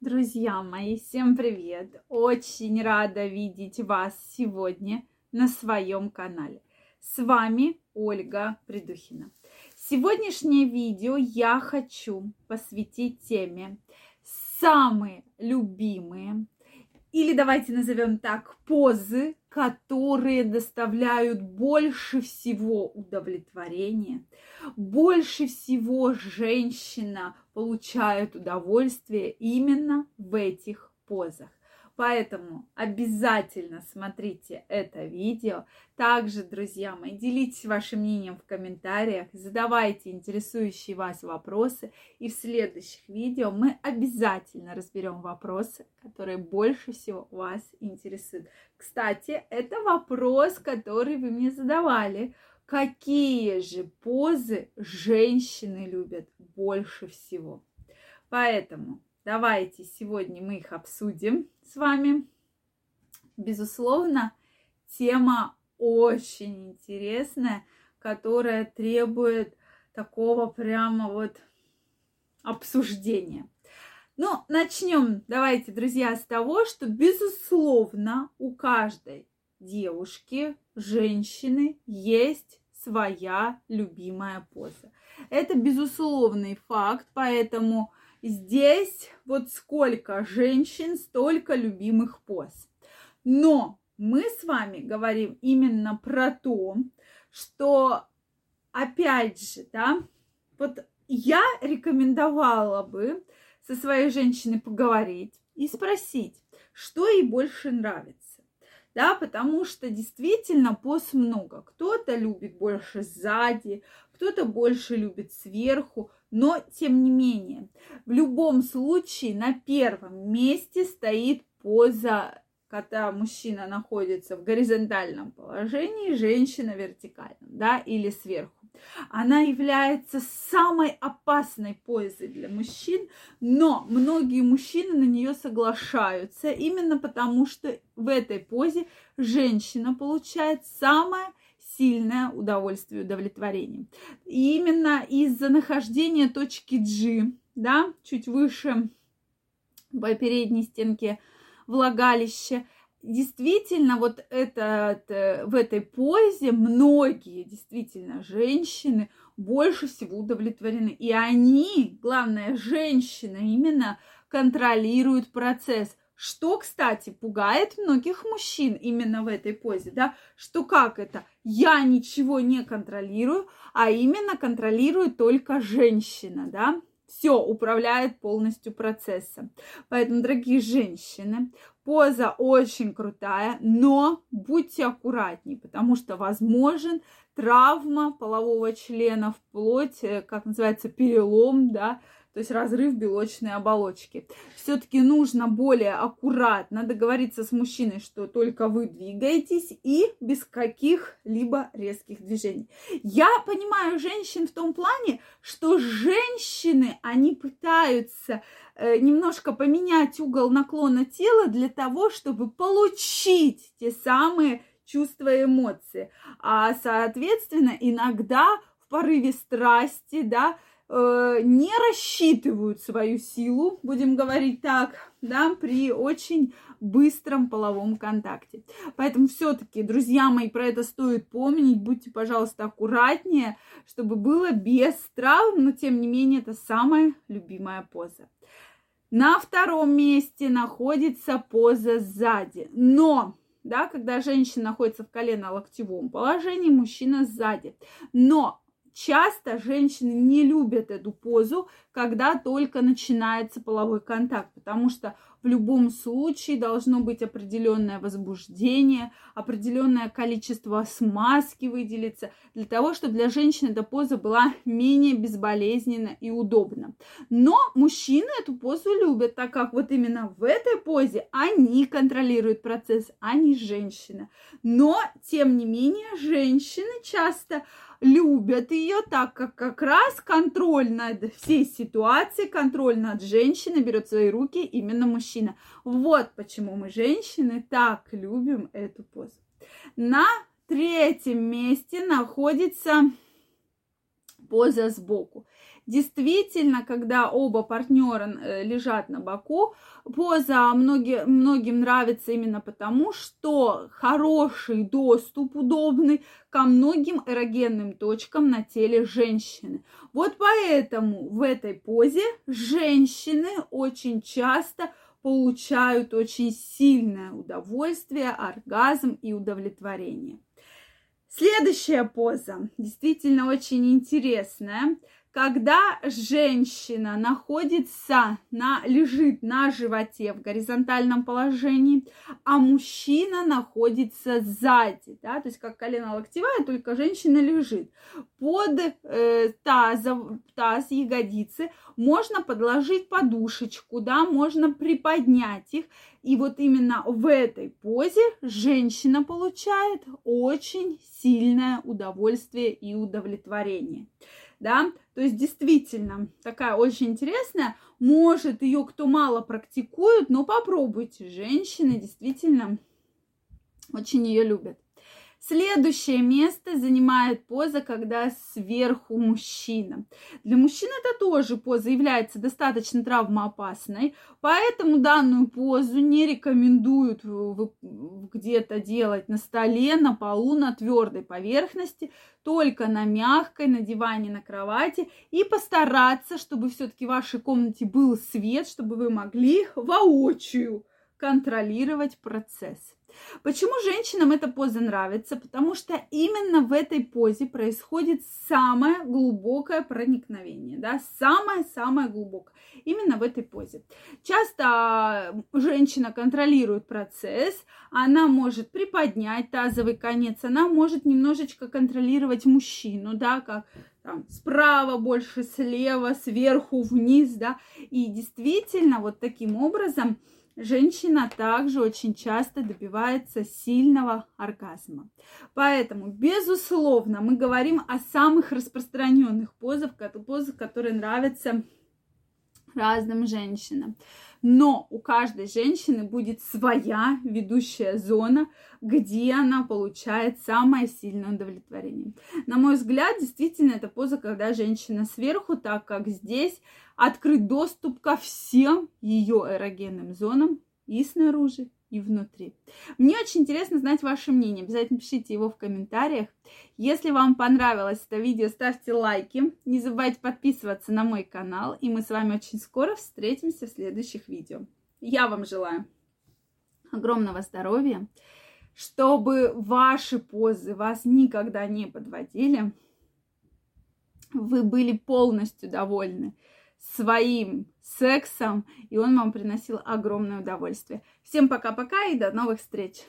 Друзья мои, всем привет! Очень рада видеть вас сегодня на своем канале. С вами Ольга Придухина. Сегодняшнее видео я хочу посвятить теме самые любимые или давайте назовем так, позы, которые доставляют больше всего удовлетворения, больше всего женщина получает удовольствие именно в этих позах. Поэтому обязательно смотрите это видео. Также, друзья мои, делитесь вашим мнением в комментариях, задавайте интересующие вас вопросы. И в следующих видео мы обязательно разберем вопросы, которые больше всего вас интересуют. Кстати, это вопрос, который вы мне задавали. Какие же позы женщины любят больше всего? Поэтому Давайте сегодня мы их обсудим с вами. Безусловно, тема очень интересная, которая требует такого прямо вот обсуждения. Ну, начнем, давайте, друзья, с того, что, безусловно, у каждой девушки, женщины есть своя любимая поза. Это безусловный факт, поэтому Здесь вот сколько женщин, столько любимых поз. Но мы с вами говорим именно про то, что, опять же, да, вот я рекомендовала бы со своей женщиной поговорить и спросить, что ей больше нравится. Да, потому что действительно поз много. Кто-то любит больше сзади, кто-то больше любит сверху, но тем не менее, в любом случае на первом месте стоит поза, когда мужчина находится в горизонтальном положении, женщина вертикальном, да, или сверху. Она является самой опасной позой для мужчин, но многие мужчины на нее соглашаются именно потому, что в этой позе женщина получает самое сильное удовольствие удовлетворение. И именно из-за нахождения точки G, да, чуть выше по передней стенке влагалища, действительно вот это, это, в этой позе многие действительно женщины больше всего удовлетворены. И они, главное, женщина именно контролируют процесс – что, кстати, пугает многих мужчин именно в этой позе, да, что как это? Я ничего не контролирую, а именно контролирует только женщина, да, все управляет полностью процессом. Поэтому, дорогие женщины, поза очень крутая, но будьте аккуратнее, потому что возможен травма полового члена, вплоть, э, как называется, перелом, да, то есть разрыв белочной оболочки. Все-таки нужно более аккуратно договориться с мужчиной, что только вы двигаетесь и без каких-либо резких движений. Я понимаю женщин в том плане, что женщины, они пытаются э, немножко поменять угол наклона тела для того, чтобы получить те самые чувства и эмоции. А, соответственно, иногда в порыве страсти, да, Э, не рассчитывают свою силу, будем говорить так, да, при очень быстром половом контакте. Поэтому все-таки, друзья мои, про это стоит помнить. Будьте, пожалуйста, аккуратнее, чтобы было без травм, но тем не менее это самая любимая поза. На втором месте находится поза сзади. Но да, когда женщина находится в колено-локтевом положении, мужчина сзади. Но Часто женщины не любят эту позу, когда только начинается половой контакт, потому что в любом случае должно быть определенное возбуждение, определенное количество смазки выделиться, для того, чтобы для женщины эта поза была менее безболезненна и удобна. Но мужчины эту позу любят, так как вот именно в этой позе они контролируют процесс, а не женщина. Но, тем не менее, женщины часто любят ее, так как как раз контроль над всей ситуацией, контроль над женщиной берет в свои руки именно мужчина. Вот почему мы, женщины, так любим эту позу. На третьем месте находится поза сбоку. Действительно, когда оба партнера э, лежат на боку, поза многие, многим нравится именно потому, что хороший доступ удобный ко многим эрогенным точкам на теле женщины. Вот поэтому в этой позе женщины очень часто получают очень сильное удовольствие, оргазм и удовлетворение. Следующая поза. Действительно очень интересная когда женщина находится на, лежит на животе в горизонтальном положении, а мужчина находится сзади, да, то есть как колено локтевая, только женщина лежит. Под э, тазом, таз, ягодицы можно подложить подушечку, да, можно приподнять их, и вот именно в этой позе женщина получает очень сильное удовольствие и удовлетворение да, то есть действительно такая очень интересная, может ее кто мало практикует, но попробуйте, женщины действительно очень ее любят. Следующее место занимает поза, когда сверху мужчина. Для мужчин это тоже поза является достаточно травмоопасной, поэтому данную позу не рекомендуют где-то делать на столе, на полу, на твердой поверхности, только на мягкой, на диване, на кровати и постараться, чтобы все-таки в вашей комнате был свет, чтобы вы могли воочию контролировать процесс. Почему женщинам эта поза нравится? Потому что именно в этой позе происходит самое глубокое проникновение, да, самое-самое глубокое. Именно в этой позе. Часто женщина контролирует процесс, она может приподнять тазовый конец, она может немножечко контролировать мужчину, да, как там, справа больше, слева, сверху, вниз, да, и действительно вот таким образом женщина также очень часто добивается сильного оргазма. Поэтому, безусловно, мы говорим о самых распространенных позах, позах, которые нравятся разным женщинам. Но у каждой женщины будет своя ведущая зона, где она получает самое сильное удовлетворение. На мой взгляд, действительно, это поза, когда женщина сверху, так как здесь открыт доступ ко всем ее эрогенным зонам и снаружи, и внутри. Мне очень интересно знать ваше мнение. Обязательно пишите его в комментариях. Если вам понравилось это видео, ставьте лайки. Не забывайте подписываться на мой канал. И мы с вами очень скоро встретимся в следующих видео. Я вам желаю огромного здоровья, чтобы ваши позы вас никогда не подводили. Вы были полностью довольны своим сексом, и он вам приносил огромное удовольствие. Всем пока-пока и до новых встреч!